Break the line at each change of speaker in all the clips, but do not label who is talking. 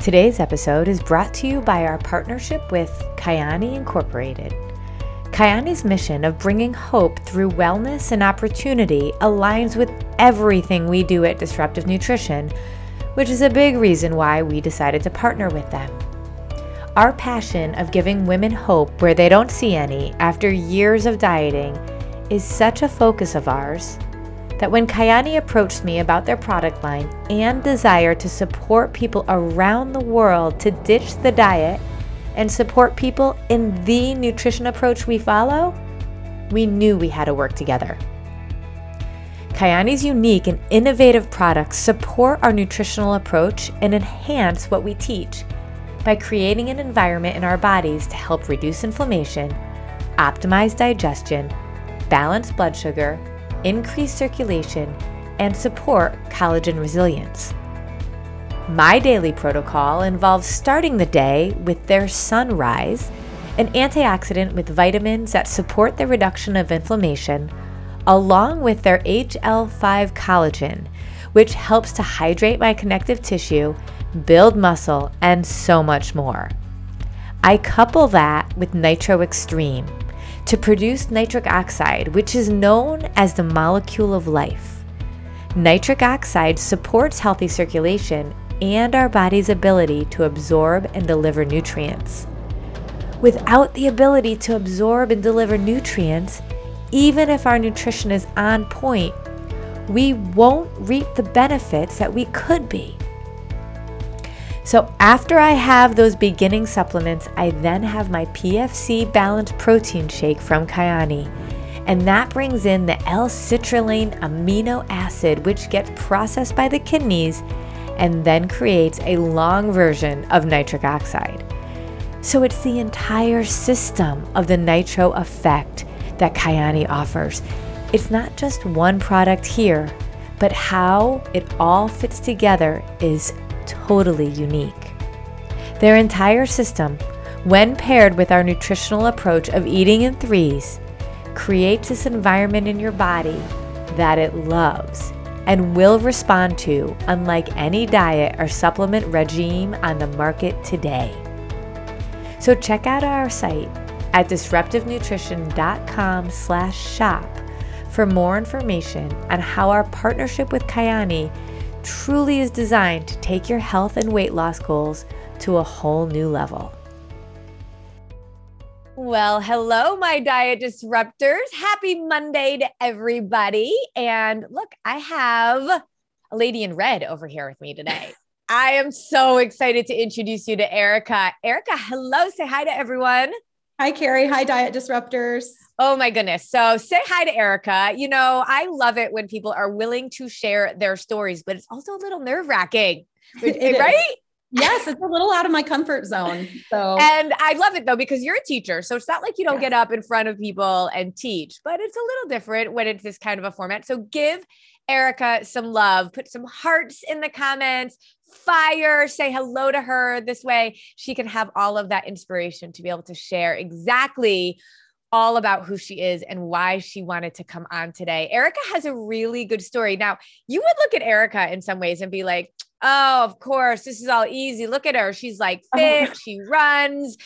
Today's episode is brought to you by our partnership with Kyani Incorporated. Kyani's mission of bringing hope through wellness and opportunity aligns with everything we do at Disruptive Nutrition, which is a big reason why we decided to partner with them. Our passion of giving women hope where they don't see any after years of dieting is such a focus of ours that when Kyani approached me about their product line and desire to support people around the world to ditch the diet and support people in the nutrition approach we follow, we knew we had to work together. Kyani's unique and innovative products support our nutritional approach and enhance what we teach by creating an environment in our bodies to help reduce inflammation, optimize digestion, balance blood sugar, increase circulation, and support collagen resilience. My daily protocol involves starting the day with their sunrise, an antioxidant with vitamins that support the reduction of inflammation, along with their HL5 collagen, which helps to hydrate my connective tissue, build muscle, and so much more. I couple that with Nitro Xtreme to produce nitric oxide, which is known as the molecule of life. Nitric oxide supports healthy circulation and our body's ability to absorb and deliver nutrients. Without the ability to absorb and deliver nutrients, even if our nutrition is on point, we won't reap the benefits that we could be. So, after I have those beginning supplements, I then have my PFC balanced protein shake from Kyani. And that brings in the L citrulline amino acid, which gets processed by the kidneys and then creates a long version of nitric oxide. So, it's the entire system of the nitro effect that Kyani offers. It's not just one product here, but how it all fits together is totally unique. Their entire system, when paired with our nutritional approach of eating in threes, creates this environment in your body that it loves and will respond to unlike any diet or supplement regime on the market today. So check out our site at disruptivenutrition.com slash shop for more information on how our partnership with Kyani truly is designed to take your health and weight loss goals to a whole new level. Well, hello, my diet disruptors. Happy Monday to everybody. And look, I have a lady in red over here with me today. I am so excited to introduce you to Erica. Erica, hello. Say hi to everyone.
Hi, Carrie. Hi, Diet Disruptors.
Oh my goodness. So say hi to Erica. You know, I love it when people are willing to share their stories, but it's also a little nerve wracking, right?
Yes, it's a little out of my comfort zone. So,
and I love it though, because you're a teacher. So it's not like you don't yes. get up in front of people and teach, but it's a little different when it's this kind of a format. So give Erica some love, put some hearts in the comments, fire, say hello to her. This way she can have all of that inspiration to be able to share exactly all about who she is and why she wanted to come on today. Erica has a really good story. Now, you would look at Erica in some ways and be like, oh, of course, this is all easy. Look at her. She's like oh, fit, she runs.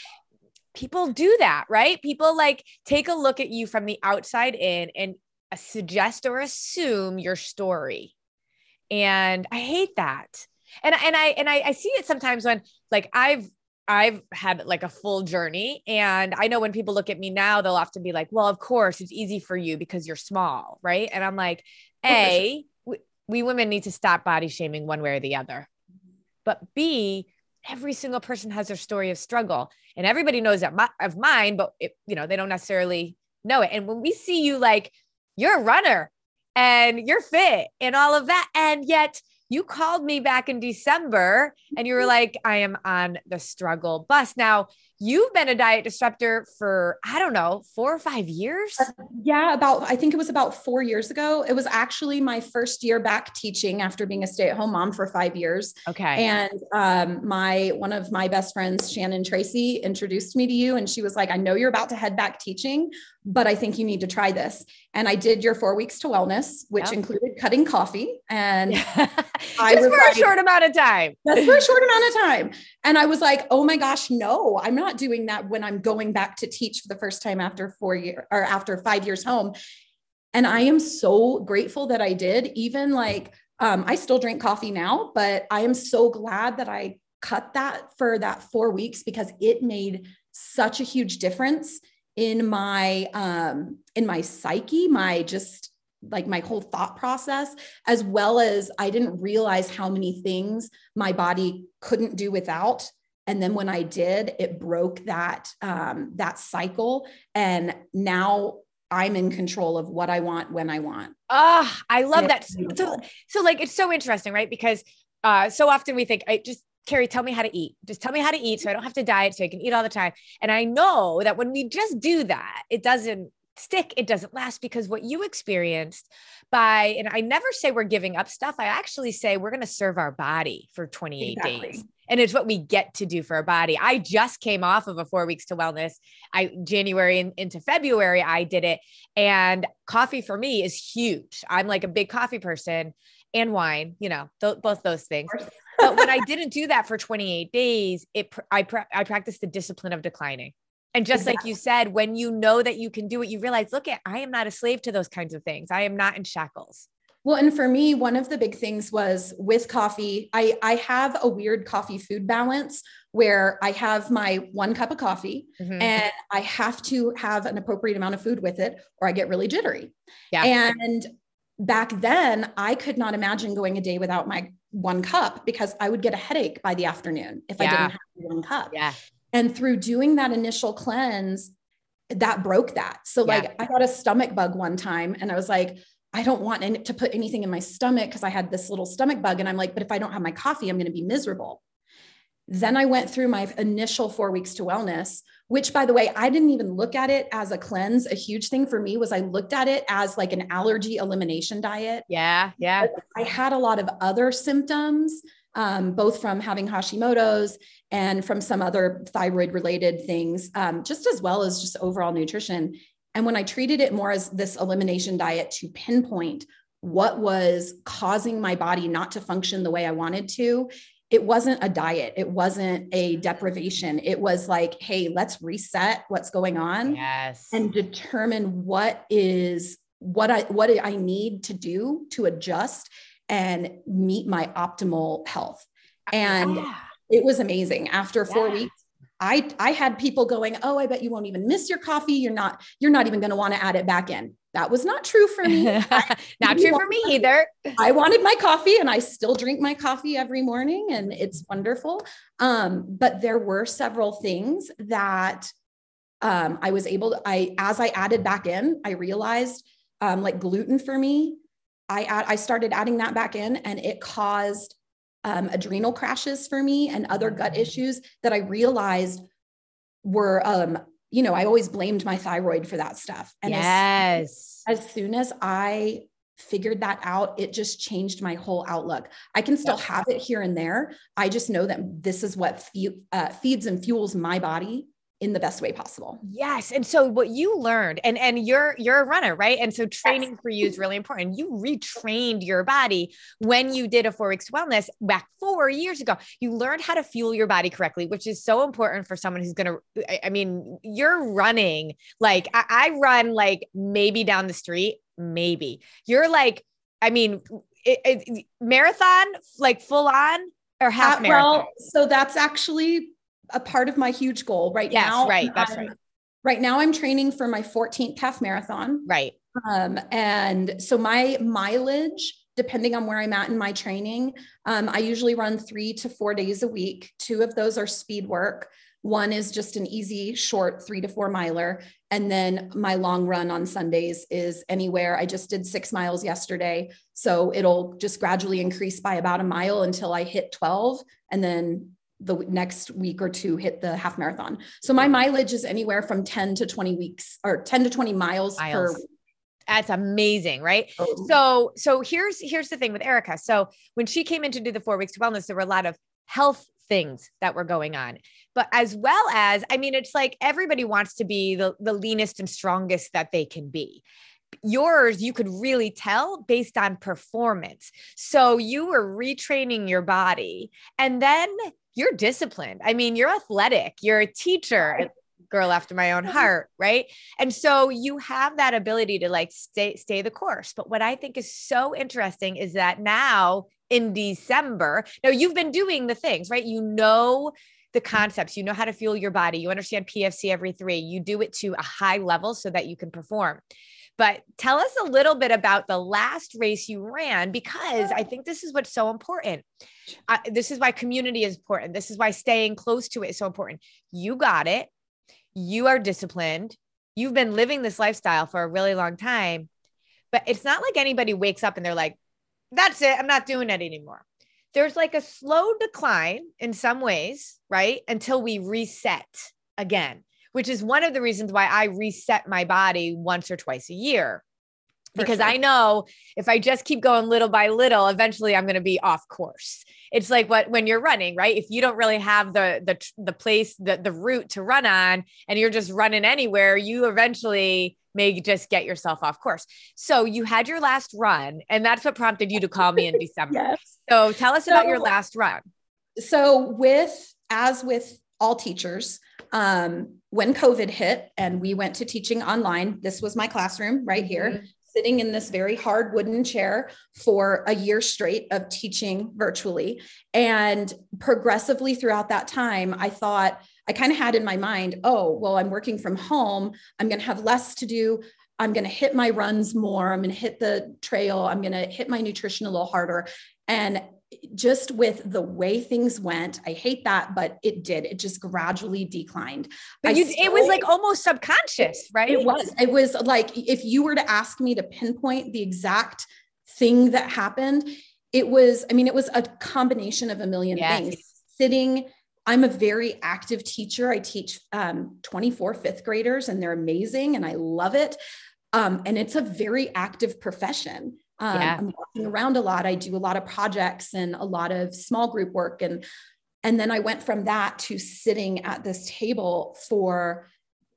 People do that, right? People like take a look at you from the outside in and suggest or assume your story. And I hate that. And and I and I, I see it sometimes when like I've I've had like a full journey. And I know when people look at me now, they'll often be like, well, of course, it's easy for you because you're small. Right. And I'm like, oh, A, we, we women need to stop body shaming one way or the other. But B, every single person has their story of struggle and everybody knows that my, of mine, but it, you know, they don't necessarily know it. And when we see you like, you're a runner and you're fit and all of that. And yet you called me back in December and you were mm-hmm. like, I am on the struggle bus. Now, you've been a diet disruptor for, I don't know, four or five years. Uh,
yeah, about, I think it was about four years ago. It was actually my first year back teaching after being a stay at home mom for five years.
Okay.
And um, my, one of my best friends, Shannon Tracy, introduced me to you. And she was like, I know you're about to head back teaching, but I think you need to try this. And I did your four weeks to wellness, which yep. included cutting coffee. And
I just for like, a short amount of time.
Just for a short amount of time. And I was like, oh my gosh, no, I'm not doing that when I'm going back to teach for the first time after four years or after five years home. And I am so grateful that I did. Even like, um, I still drink coffee now, but I am so glad that I cut that for that four weeks because it made such a huge difference in my um in my psyche my just like my whole thought process as well as i didn't realize how many things my body couldn't do without and then when i did it broke that um that cycle and now i'm in control of what i want when i want
ah oh, i love that so, so like it's so interesting right because uh so often we think i just Carrie, tell me how to eat. Just tell me how to eat so I don't have to diet so I can eat all the time. And I know that when we just do that, it doesn't stick, it doesn't last because what you experienced by, and I never say we're giving up stuff. I actually say we're going to serve our body for 28 exactly. days. And it's what we get to do for our body. I just came off of a four weeks to wellness. I January in, into February, I did it. And coffee for me is huge. I'm like a big coffee person and wine, you know, th- both those things but when I didn't do that for 28 days, it I I practiced the discipline of declining. And just exactly. like you said, when you know that you can do it, you realize, look at I am not a slave to those kinds of things. I am not in shackles.
Well, and for me, one of the big things was with coffee. I I have a weird coffee food balance where I have my one cup of coffee mm-hmm. and I have to have an appropriate amount of food with it, or I get really jittery. Yeah. And back then, I could not imagine going a day without my one cup because I would get a headache by the afternoon if yeah. I didn't have one cup.
Yeah.
And through doing that initial cleanse, that broke that. So yeah. like I got a stomach bug one time and I was like, I don't want any, to put anything in my stomach because I had this little stomach bug. And I'm like, but if I don't have my coffee, I'm going to be miserable. Then I went through my initial four weeks to wellness, which by the way, I didn't even look at it as a cleanse. A huge thing for me was I looked at it as like an allergy elimination diet.
Yeah. Yeah.
I had a lot of other symptoms, um, both from having Hashimoto's and from some other thyroid related things, um, just as well as just overall nutrition. And when I treated it more as this elimination diet to pinpoint what was causing my body not to function the way I wanted to, it wasn't a diet. It wasn't a mm-hmm. deprivation. It was like hey let's reset what's going on
yes.
and determine what is what i what i need to do to adjust and meet my optimal health. Uh, and yeah. it was amazing. After four yeah. weeks I, I had people going, Oh, I bet you won't even miss your coffee. You're not, you're not even going to want to add it back in. That was not true for me.
not true for me either.
I wanted my coffee and I still drink my coffee every morning and it's wonderful. Um, but there were several things that um, I was able to, I, as I added back in, I realized um, like gluten for me, I add, I started adding that back in and it caused um, adrenal crashes for me and other gut issues that I realized were um, you know, I always blamed my thyroid for that stuff.
And yes.
As, as soon as I figured that out, it just changed my whole outlook. I can still have it here and there. I just know that this is what fe- uh, feeds and fuels my body in the best way possible.
Yes. And so what you learned and and you're you're a runner, right? And so training yes. for you is really important. You retrained your body when you did a 4 weeks wellness back 4 years ago. You learned how to fuel your body correctly, which is so important for someone who's going to I, mean, you're running like I, I run like maybe down the street, maybe. You're like I mean, it, it, marathon like full on or half uh, marathon? Well,
so that's actually a part of my huge goal right
yes,
now.
Right. That's
I'm,
right.
Right now I'm training for my 14th half marathon.
Right.
Um, and so my mileage, depending on where I'm at in my training, um, I usually run three to four days a week. Two of those are speed work. One is just an easy, short three to four miler. And then my long run on Sundays is anywhere. I just did six miles yesterday. So it'll just gradually increase by about a mile until I hit 12. And then the next week or two hit the half marathon. So my mileage is anywhere from 10 to 20 weeks or 10 to 20 miles, miles. per
that's amazing right? Oh. so so here's here's the thing with erica. So when she came in to do the four weeks to wellness there were a lot of health things that were going on. But as well as i mean it's like everybody wants to be the, the leanest and strongest that they can be. Yours you could really tell based on performance. So you were retraining your body and then you're disciplined. I mean you're athletic. You're a teacher girl after my own mm-hmm. heart right? And so you have that ability to like stay stay the course. But what i think is so interesting is that now in december now you've been doing the things right? You know the concepts. You know how to fuel your body. You understand pfc every three. You do it to a high level so that you can perform but tell us a little bit about the last race you ran because I think this is what's so important. Uh, this is why community is important. This is why staying close to it is so important. You got it you are disciplined. You've been living this lifestyle for a really long time, but it's not like anybody wakes up and they're like, that's it. I'm not doing it anymore. There's like a slow decline in some ways, right? Until we reset again, which is one of the reasons why I reset my body once or twice a year because sure. I know if I just keep going little by little, eventually I'm going to be off course. It's like what when you're running, right? If you don't really have the the the place the the route to run on and you're just running anywhere, you eventually may just get yourself off course. So you had your last run and that's what prompted you to call me in December. yes. So tell us so, about your last run.
So with as with all teachers, um, when COVID hit and we went to teaching online, this was my classroom right here. Mm-hmm sitting in this very hard wooden chair for a year straight of teaching virtually. And progressively throughout that time, I thought, I kind of had in my mind, oh, well, I'm working from home. I'm going to have less to do. I'm going to hit my runs more. I'm going to hit the trail. I'm going to hit my nutrition a little harder. And just with the way things went, I hate that, but it did. It just gradually declined.
But you, still, it was like almost subconscious, right?
It was. It was like if you were to ask me to pinpoint the exact thing that happened, it was, I mean, it was a combination of a million yes. things. Sitting, I'm a very active teacher. I teach um, 24 fifth graders, and they're amazing, and I love it. Um, and it's a very active profession. Um, yeah. I'm walking around a lot. I do a lot of projects and a lot of small group work. And, and then I went from that to sitting at this table for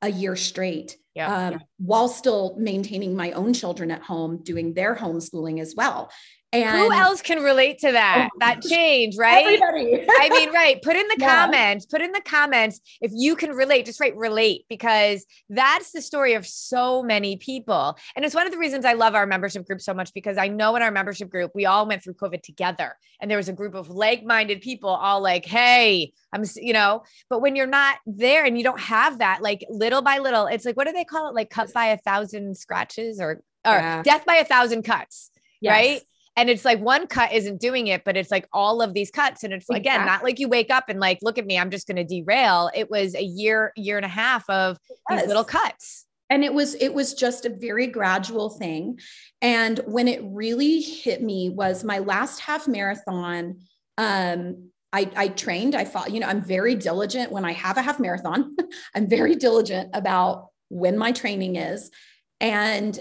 a year straight yeah, um, yeah. while still maintaining my own children at home, doing their homeschooling as well. And
who else can relate to that? Oh, that change, right?
Everybody.
I mean, right. Put in the yeah. comments, put in the comments if you can relate, just write relate because that's the story of so many people. And it's one of the reasons I love our membership group so much because I know in our membership group, we all went through COVID together and there was a group of like minded people all like, hey, I'm, you know, but when you're not there and you don't have that, like little by little, it's like, what do they call it? Like cut by a thousand scratches or, or yeah. death by a thousand cuts, yes. right? And it's like one cut isn't doing it but it's like all of these cuts. And it's exactly. again not like you wake up and like look at me i'm just going to derail. It was a year year and a half of these little cuts.
And it was it was just a very gradual thing. And when it really hit me was my last half marathon um I, I trained i thought you know i'm very diligent when i have a half marathon. I'm very diligent about when my training is. And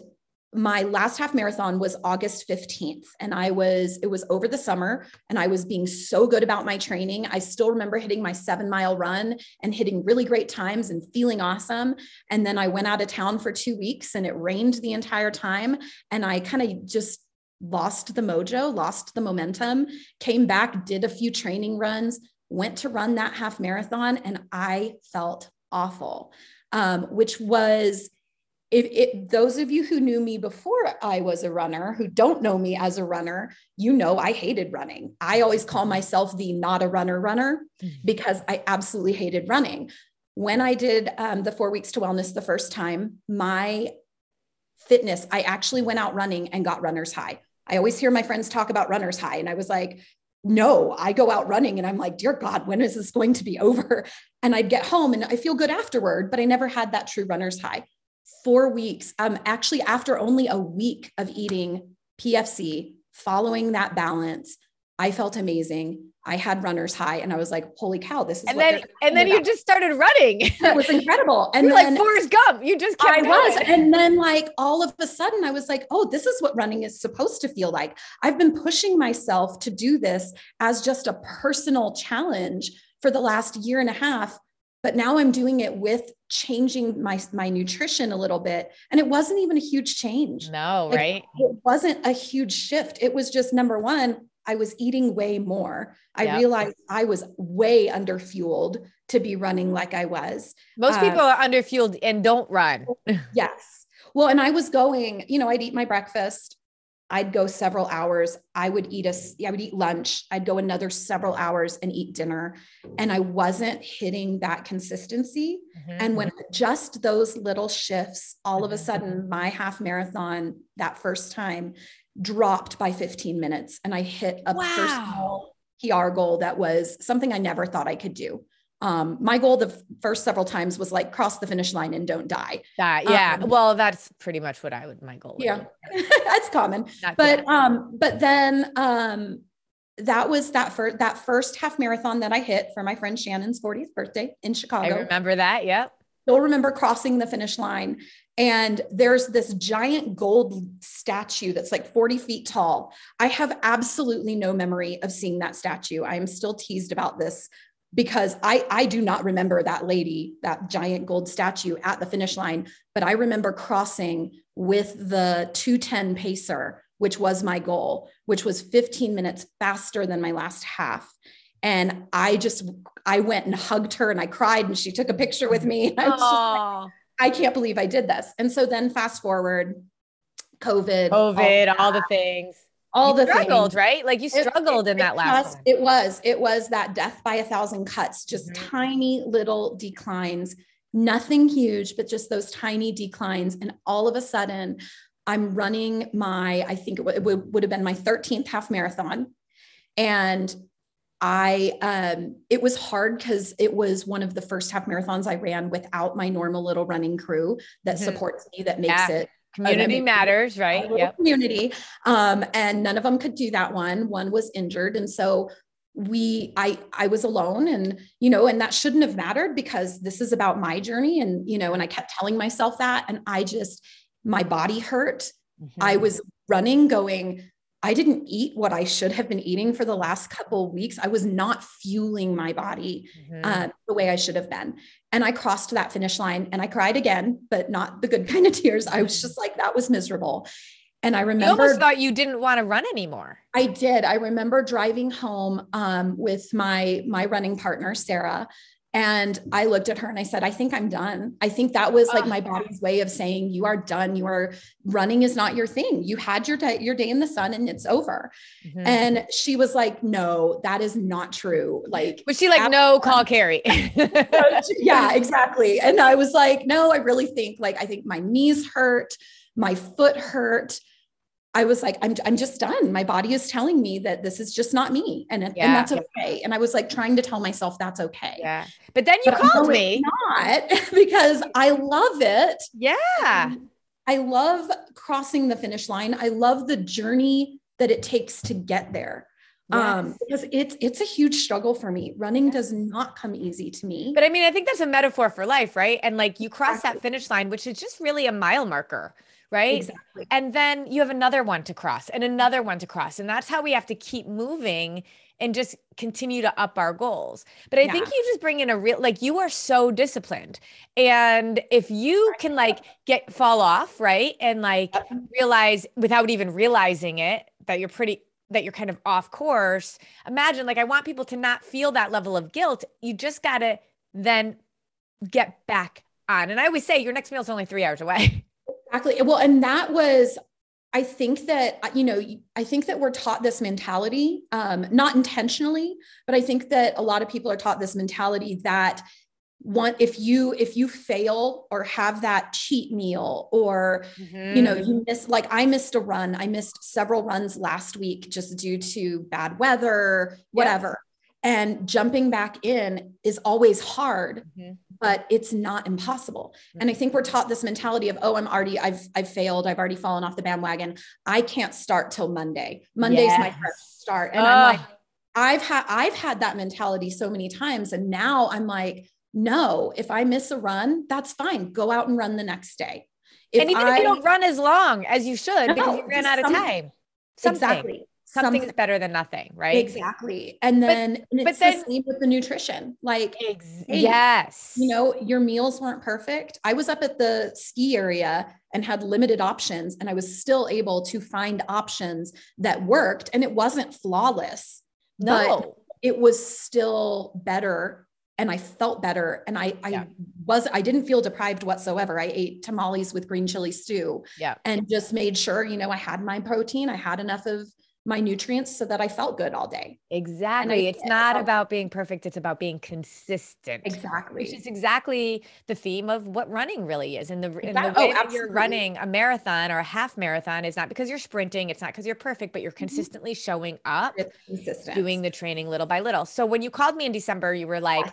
my last half marathon was August 15th and I was it was over the summer and I was being so good about my training. I still remember hitting my 7 mile run and hitting really great times and feeling awesome and then I went out of town for 2 weeks and it rained the entire time and I kind of just lost the mojo, lost the momentum, came back, did a few training runs, went to run that half marathon and I felt awful. Um, which was if it, those of you who knew me before I was a runner, who don't know me as a runner, you know I hated running. I always call myself the not a runner runner mm-hmm. because I absolutely hated running. When I did um, the four weeks to wellness the first time, my fitness, I actually went out running and got runner's high. I always hear my friends talk about runner's high, and I was like, no, I go out running and I'm like, dear God, when is this going to be over? And I'd get home and I feel good afterward, but I never had that true runner's high four weeks, um, actually, after only a week of eating PFC, following that balance, I felt amazing. I had runner's high and I was like, holy cow, this is
and then and then about. you just started running.
it was incredible. And
You're then, like Forrest Gump. You just kept
I going. was. And then like all of a sudden I was like, oh, this is what running is supposed to feel like. I've been pushing myself to do this as just a personal challenge for the last year and a half but now i'm doing it with changing my my nutrition a little bit. And it wasn't even a huge change.
No like, right?
it wasn't a huge shift. It was just number one i was eating way more. I yep. realized i was way under fueled to be running like i was.
Most uh, people are under fueled and don't run.
Yes. Well and i was going you know i'd eat my breakfast I'd go several hours. I would eat a, I would eat lunch. I'd go another several hours and eat dinner. And I wasn't hitting that consistency. Mm-hmm. And when just those little shifts, all of a mm-hmm. sudden my half marathon that first time dropped by 15 minutes. And I hit a wow. personal PR goal that was something I never thought I could do um my goal the first several times was like cross the finish line and don't die.
That yeah um, well that's pretty much what i would my goal
yeah. that's common. Not but um but then um that was that first that first half marathon that i hit for my friend shannon's 40th birthday in chicago.
i remember that yep.
Still remember crossing the finish line and there's this giant gold statue that's like 40 feet tall. I have absolutely no memory of seeing that statue. I am still teased about this because I, I do not remember that lady, that giant gold statue at the finish line, but I remember crossing with the 210 pacer, which was my goal, which was 15 minutes faster than my last half. And I just, I went and hugged her and I cried and she took a picture with me. I, like, I can't believe I did this. And so then fast forward, COVID,
COVID, all, all the things
all
you
the
struggled,
things.
right? Like you struggled
it, it,
in that
it
last.
It was, it was that death by a thousand cuts, just mm-hmm. tiny little declines, nothing huge, but just those tiny declines. And all of a sudden, I'm running my, I think it, w- would, would have been my 13th half marathon. And I um it was hard because it was one of the first half marathons I ran without my normal little running crew that mm-hmm. supports me that makes yeah. it
Community matters, right?
Yeah. Community. Um, and none of them could do that one. One was injured. And so we i i was alone and you know and that shouldn't have mattered because this is about my journey and you know and i kept telling myself that and i just my body hurt mm-hmm. i was running going I didn't eat what I should have been eating for the last couple weeks. I was not fueling my body mm-hmm. uh, the way I should have been. And I crossed that finish line and I cried again, but not the good kind of tears. I was just like, that was miserable. And I remember
you almost thought you didn't want to run anymore.
I did. I remember driving home um, with my my running partner, Sarah, and I looked at her and I said, I think I'm done. I think that was like my body's way of saying, you are done. You are running is not your thing. You had your day, your day in the sun and it's over. Mm-hmm. And she was like, no, that is not true. Like,
was she like, no, call Carrie?
yeah, exactly. And I was like, no, I really think like, I think my knees hurt, my foot hurt. I was like, I'm, I'm just done. My body is telling me that this is just not me. And, yeah. and that's okay. And I was like trying to tell myself that's okay.
Yeah. But then you but called me.
Not because I love it.
Yeah.
I love crossing the finish line. I love the journey that it takes to get there. Um, yes. Um, because it's it's a huge struggle for me. Running does not come easy to me.
But I mean, I think that's a metaphor for life, right? And like you cross that finish line, which is just really a mile marker right?
Exactly.
And then you have another one to cross and another one to cross. And that's how we have to keep moving and just continue to up our goals. But I yeah. think you just bring in a real like you are so disciplined. And if you can like get fall off, right? And like realize without even realizing it that you're pretty that you're kind of off course. Imagine like I want people to not feel that level of guilt. You just got to then get back on. And I always say your next meal is only 3 hours away.
Exactly. Well, and that was I think that you know, I think that we're taught this mentality, um, not intentionally, but I think that a lot of people are taught this mentality that one if you if you fail or have that cheat meal or mm-hmm. you know you mm-hmm. miss like i missed a run i missed several runs last week just due to bad weather whatever and jumping back in is always hard mm-hmm. but it's not impossible. Mm-hmm. and i think we're taught this mentality of oh i'm already i've i've failed i've already fallen off the bandwagon. I can't start till monday. Monday's yes. my first start. And i'm like i've had i've had that mentality so many times. And now i'm like no if i miss a run that's fine. Go out and run the next day.
If and even I, if you don't run as long as you should no, because you ran out of time.
Something. exactly
something is better than nothing, right?
Exactly. And then but, and but then, the same with the nutrition. Like
ex- hey, yes,
you know, your meals weren't perfect. I was up at the ski area and had limited options, and I was still able to find options that worked. And it wasn't flawless. No, it was still better and I felt better. And I, I yeah. was, I didn't feel deprived whatsoever. I ate tamales with green chili stew
yeah.
and just made sure, you know, I had my protein, I had enough of my nutrients so that I felt good all day.
Exactly. It's not about being perfect, it's about being consistent.
Exactly.
Which is exactly the theme of what running really is. And the, exactly. in the way oh, that you're running a marathon or a half marathon is not because you're sprinting, it's not because you're perfect, but you're mm-hmm. consistently showing up, doing the training little by little. So when you called me in December, you were like, yeah,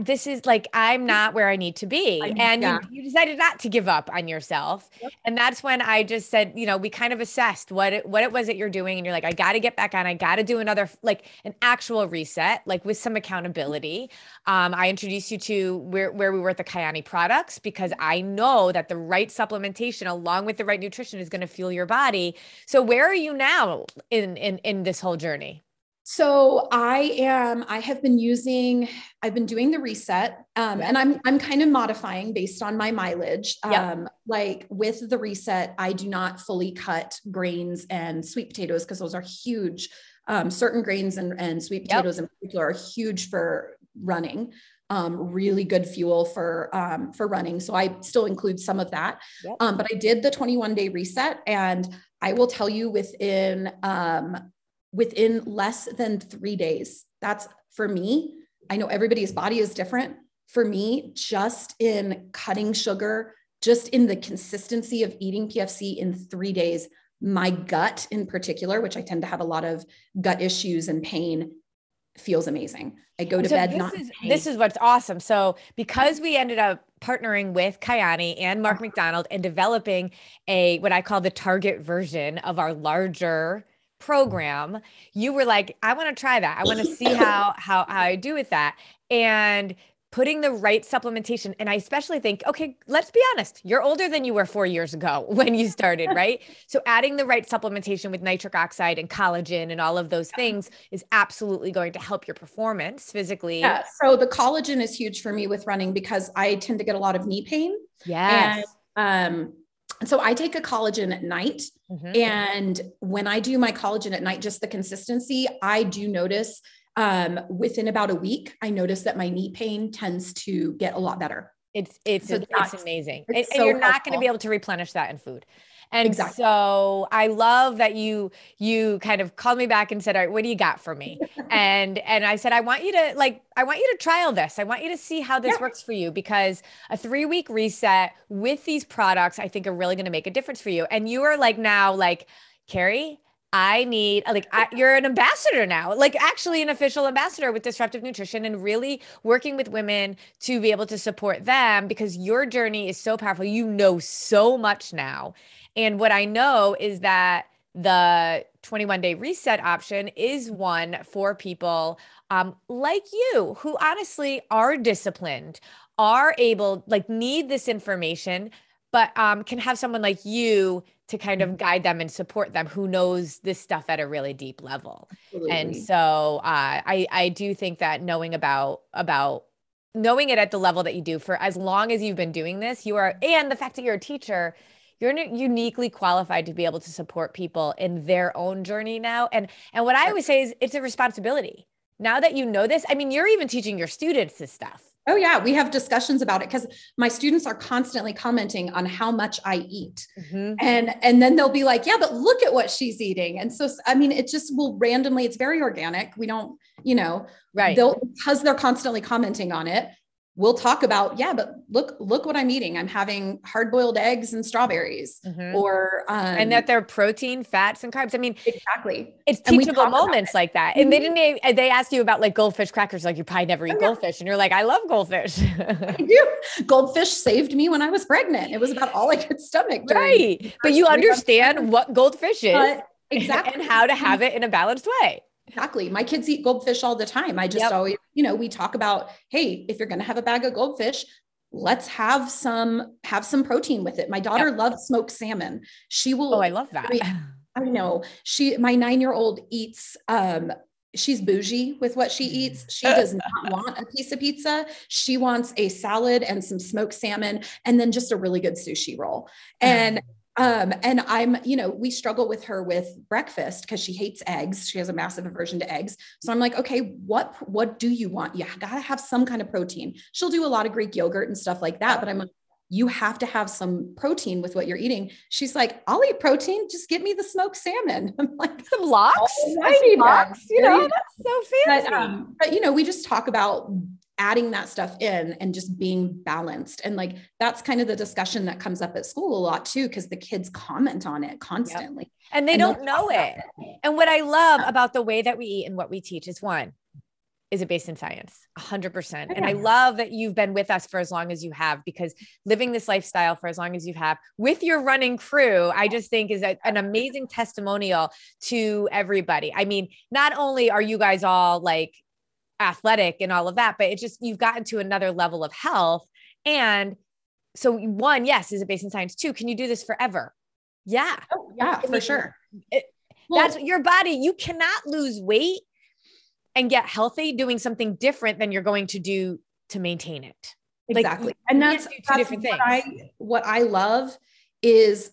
this is like I'm mm. not where I need to be. and yeah. you, you, decided not to give up on yourself. Yep. And that's when I just said, you know, we kind of assessed what it, what it was that you're doing and you're like I got to get back on. I got to do another like an actual reset, like with some mm-hmm. accountability. Um, I introduced you to where where we were at the Kyani products because mm-hmm. I know that the right supplementation along with the right nutrition is going to fuel your body. So where are you now in in in this whole journey?
So I am, I have been using, I've been doing the reset um, and I'm, I'm kind of modifying based on my mileage. Um, like with the reset, I do not fully cut grains and sweet potatoes because those are huge. Um, certain grains and, and sweet potatoes yep. in particular are huge for running. Um, really good fuel for um, for running. So I still include some of that. Yep. Um, but I did the 21 day reset, and I will tell you within um, within less than three days. That's for me. I know everybody's body is different. For me, just in cutting sugar, just in the consistency of eating PFC in three days, my gut in particular, which I tend to have a lot of gut issues and pain, feels amazing. I go to so bed
this
not.
Is, this is what's awesome. So because we ended up partnering with Kyani and Mark uh-huh. Macdonald and developing a what I call the target version of our larger program you were like i want to try that. I want to see how how how i do with that. And putting the right supplementation and i especially think okay let's be honest you're older than you were four years ago when you started right? So adding the right supplementation with nitric oxide and collagen and all of those things is absolutely going to help your performance physically.
Yeah so the collagen is huge for me with running because i tend to get a lot of knee pain.
Yes.
And um so I take a collagen at night. Mm-hmm. And when I do my collagen at night, just the consistency, I do notice um, within about a week, I notice that my knee pain tends to get a lot better.
It's it's so it's amazing. It's and, so and, you're not going to be able to replenish that in food. And exactly. so I love that you you kind of called me back and said, "All right, what do you got for me?" and and I said, "I want you to like I want you to trial this. I want you to see how this yeah. works for you because a 3-week reset with these products I think are really going to make a difference for you." And you are like now like, "Carrie, I need like I, you're an ambassador now, like actually an official ambassador with disruptive nutrition and really working with women to be able to support them because your journey is so powerful. You know so much now. And what I know is that the 21 day reset option is one for people um, like you who honestly are disciplined, are able, like, need this information, but um, can have someone like you to kind of mm-hmm. guide them and support them who knows this stuff at a really deep level. Absolutely. And so uh, I I do think that knowing about about knowing it at the level that you do for as long as you've been doing this, you are and the fact that you're a teacher you're uniquely qualified to be able to support people in their own journey now and and what i always say is it's a responsibility now that you know this i mean you're even teaching your students this stuff
Oh yeah, we have discussions about it because my students are constantly commenting on how much I eat. Mm-hmm. And and then they'll be like, "Yeah, but look at what she's eating." And so I mean, it just will randomly it's very organic. We don't, you know,
right.
They'll because they're constantly commenting on it we'll talk about yeah but look look what i'm eating. I'm having hard boiled eggs and strawberries mm-hmm. or um,
and that they're protein fats and carbs. I mean
exactly.
it's teachable moments like that. And mm-hmm. they didn't they asked you about like goldfish crackers. Like you probably never eat oh, goldfish. And you're like i love goldfish.
I do. Goldfish saved me when i was pregnant. It was about all i could stomach
right. but you understand what goldfish is
but exactly.
and how to have it in a balanced way
Exactly. My kids eat goldfish all the time. I just yep. always, you know, we talk about, hey, if you're going to have a bag of goldfish, let's have some have some protein with it. My daughter yep. loves smoked salmon. She will
Oh, I love that.
I know. She my 9-year-old eats um she's bougie with what she eats. She does not want a piece of pizza. She wants a salad and some smoked salmon and then just a really good sushi roll. And um, and I'm, you know, we struggle with her with breakfast because she hates eggs. She has a massive aversion to eggs. So I'm like, okay, what what do you want? You gotta have some kind of protein. She'll do a lot of Greek yogurt and stuff like that, but I'm like, you have to have some protein with what you're eating. She's like, I'll eat protein. Just give me the smoked salmon. I'm like,
some lox, oh, lox, you know, that's so fancy.
But, um, but you know, we just talk about adding that stuff in and just being balanced. And like that's kind of the discussion that comes up at school a lot too, because the kids comment on it constantly. Yep.
And they and don't know it. it. And what I love about the way that we eat and what we teach is one, is it based in science 100% and i love that you've been with us for as long as you have because living this lifestyle for as long as you have with your running crew i just think is a, an amazing testimonial to everybody i mean not only are you guys all like athletic and all of that, but it's just you've gotten to another level of health. And so, one, yes, is it based in science? Two, can you do this forever? Yeah.
Oh, yeah, for sure.
It, well, that's your body. You cannot lose weight and get healthy doing something different than you're going to do to maintain it.
Exactly. Like, and that's, two that's different what things. I, what I love is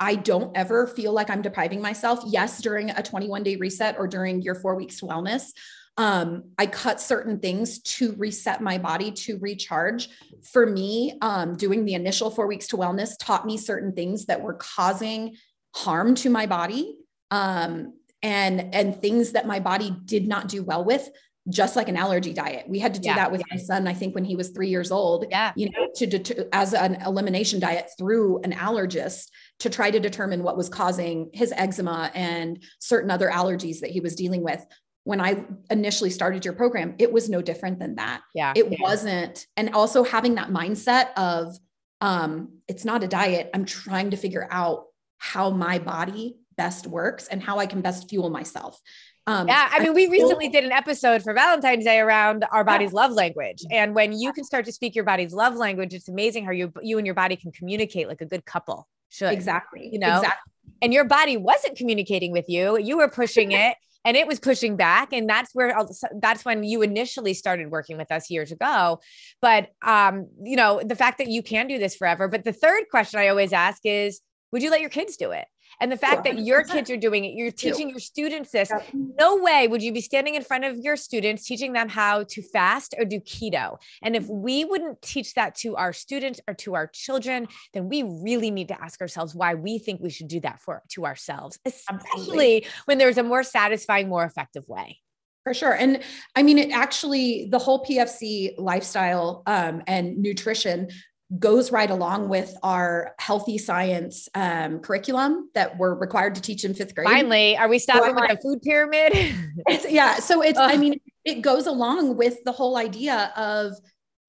I don't ever feel like I'm depriving myself. Yes, during a 21 day reset or during your four weeks to wellness, um, I cut certain things to reset my body to recharge. For me, um, doing the initial four weeks to wellness taught me certain things that were causing harm to my body um, and and things that my body did not do well with just like an allergy diet. We had to do yeah. that with my son, I think when he was three years old,
yeah.
you know, to, to as an elimination diet through an allergist to try to determine what was causing his eczema and certain other allergies that he was dealing with when I initially started your program, it was no different than that.
Yeah.
It yeah. wasn't. And also having that mindset of um, it's not a diet. I'm trying to figure out how my body best works and how I can best fuel myself.
Um, yeah, I mean, we recently did an episode for Valentine's Day around our body's love language, and when you can start to speak your body's love language, it's amazing how you you and your body can communicate like a good couple should.
Exactly.
You know,
exactly.
and your body wasn't communicating with you; you were pushing it, and it was pushing back and that's where that's when you initially started working with us years ago. But um you know the fact that you can do this forever but the third question i always ask is would you let your kids do it and the fact that your kids are doing it, you're teaching your students this. No way would you be standing in front of your students teaching them how to fast or do keto. And if we wouldn't teach that to our students or to our children, then we really need to ask ourselves why we think we should do that for to ourselves, especially Absolutely. when there's a more satisfying, more effective way.
For sure. And I mean, it actually, the whole PFC lifestyle um, and nutrition goes right along with our healthy science um, curriculum that we're required to teach in fifth grade.
Finally, are we stopping so with like, the food pyramid?
yeah. So it's, Ugh. I mean, it goes along with the whole idea of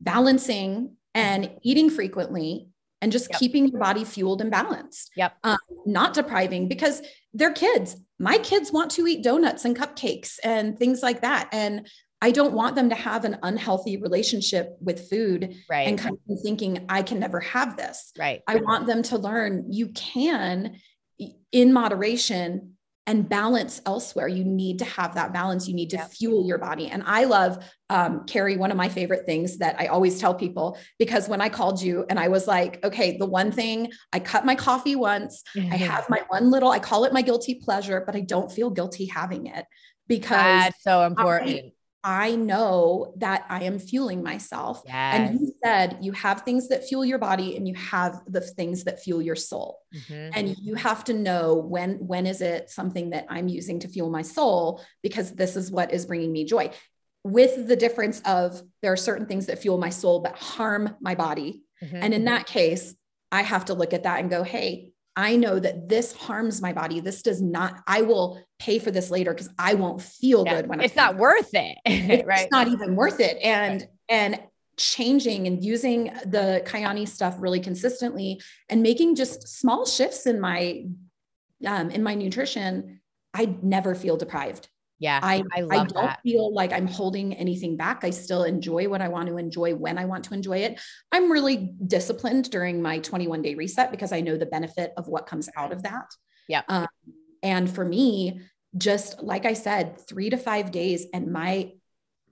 balancing and eating frequently and just yep. keeping your body fueled and balanced.
Yep.
Um, not depriving because they're kids. My kids want to eat donuts and cupcakes and things like that. And I don't want them to have an unhealthy relationship with food
right.
and kind of thinking, I can never have this.
Right.
I want them to learn you can, in moderation, and balance elsewhere. You need to have that balance. You need to fuel your body. And I love, um, Carrie, one of my favorite things that I always tell people, because when I called you and I was like, okay, the one thing I cut my coffee once, mm-hmm. I have my one little, I call it my guilty pleasure, but I don't feel guilty having it because
that's so important.
I know that I am fueling myself.
Yes.
And you said you have things that fuel your body and you have the things that fuel your soul.
Mhm.
And you have to know when when is it something that I'm using to fuel my soul because this is what is bringing me joy. With the difference of there are certain things that fuel my soul but harm my body.
Mhm.
And in that case, I have to look at that and go, "Hey, I know that this harms my body. This does not I will pay for this later because I won't feel
Yeah.
good when
it's not worth it.
it's
right.
not even worth it and and changing and using the Kyani stuff really consistently and making just small shifts in my um, in my nutrition i never feel deprived
yeah.
i
I
i, don't
that.
feel like i'm holding anything back i still enjoy what i want to enjoy when i want to enjoy it i'm really disciplined during my 21 day reset because i know the benefit of what comes out of that
Yeah.
um, and for me just like i said three to five days and my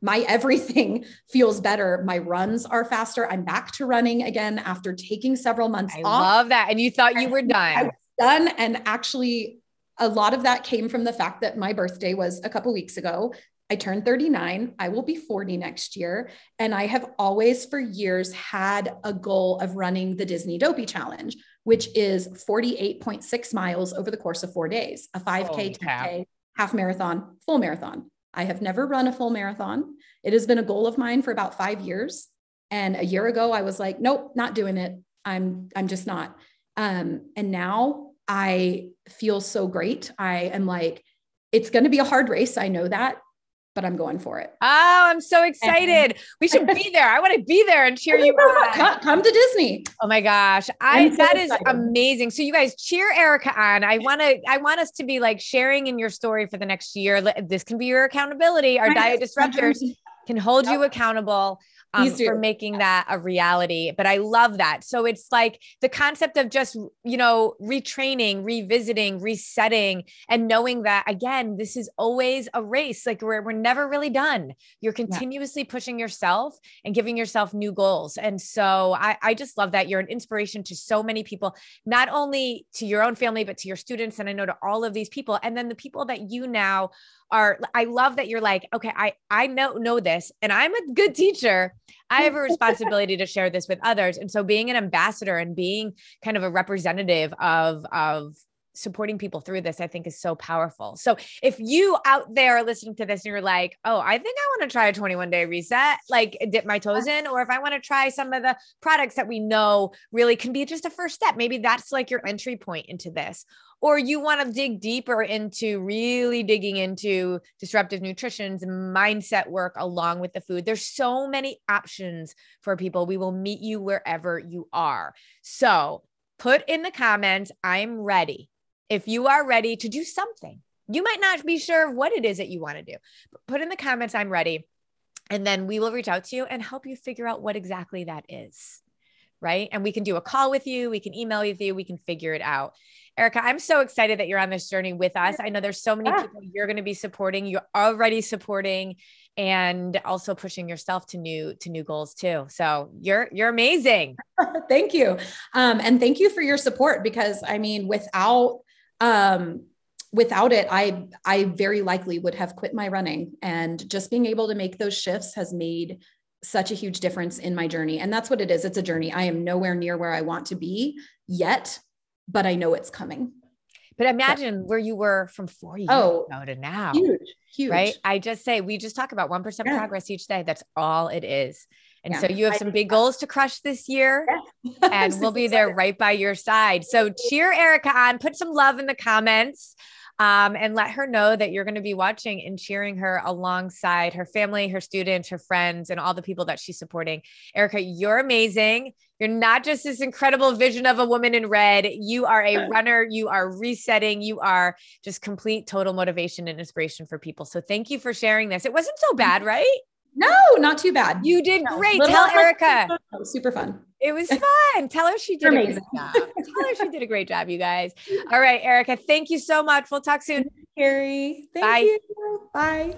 my everything feels better my runs are faster i'm back to running again after taking several months
I
off
love that. And you thought you were done.
I was done. And actually, a lot of that came from the fact that my birthday was a couple weeks ago. I turned 39. I will be 40 next year. And I have always, for years, had a goal of running the Disney Dopey Challenge, which is 48.6 miles over the course of four days a 5K,
Holy
10K, half marathon, full marathon. I have never run a full marathon. It has been a goal of mine for about five years. And a year ago, I was like, nope, not doing it. I'm, I'm just not. Um, and now I feel so great. I am like, it's going to be a hard race. I know that, but I'm going for it.
Oh, I'm so excited. We should be there. I want to be there and cheer you on.
Come, come to Disney.
Oh my gosh. I
so
that is
excited.
amazing. So you guys cheer Erica on. I want to I want us to be like sharing in your story for the next year. This can be your accountability. Our diet disruptors can hold you accountable um, for making that a reality. But I love that. So it's like the concept of just, you know, retraining, revisiting, resetting, and knowing that again, this is always a race. Like we're, we're never really done. You're continuously pushing yourself and giving yourself new goals. And so I, I just love that you're an inspiration to so many people, not only to your own family, but to your students. And I know to all of these people. And then the people that you now are I love that you're like, okay, I I know know this and I'm a good teacher. I have a responsibility to share this with others. And so being an ambassador and being kind of a representative of of supporting people through this, I think is so powerful. So if you out there are listening to this and you're like, oh, I think I want to try a 21 day reset, like dip my toes in, or if I want to try some of the products that we know really can be just a first step, maybe that's like your entry point into this or you want to dig deeper into really digging into disruptive nutrition's mindset work along with the food. There's so many options for people. We will meet you wherever you are. So put in the comments i'm ready if you are ready to do something you might not be sure what it is that you want to do but put in the comments i'm ready and then we will reach out to you and help you figure out what exactly that is right and we can do a call with you we can email with you we can figure it out Erica, I'm so excited that you're on this journey with us. I know there's so many people you're going to be supporting, you're already supporting and also pushing yourself to new to new goals too. So, you're you're amazing.
thank you. Um, and thank you for your support because I mean, without um, without it, I I very likely would have quit my running. And just being able to make those shifts has made such a huge difference in my journey. And that's what it is. It's a journey. I am nowhere near where I want to be yet, but I know it's coming.
But imagine where you were from 4 years
Oh,
ago to now.
Huge, huge.
Right? I just say we just talk about 1%
Yeah.
progress each day. That's all it is. And
Yeah.
so you have some big goals to crush this year.
I'm
and we'll be there right by your side. So cheer Erica on, put some love in the comments. Um, and let her know that you're going to be watching and cheering her alongside her family, her students, her friends, and all the people that she's supporting. Erica, you're amazing. You're not just this incredible vision of a woman in red. You are a runner. You are resetting. You are just complete total motivation and inspiration for people. So thank you for sharing this. It wasn't so bad, right?
No, not too bad.
You did
No,
great.
little
Tell Erica.
Super fun.
It was fun. Tell her she did a great job. Tell her she did a great job, you guys. All right, Erica, thank you so much. We'll talk soon.
Carrie, thank
Bye.
you. Bye.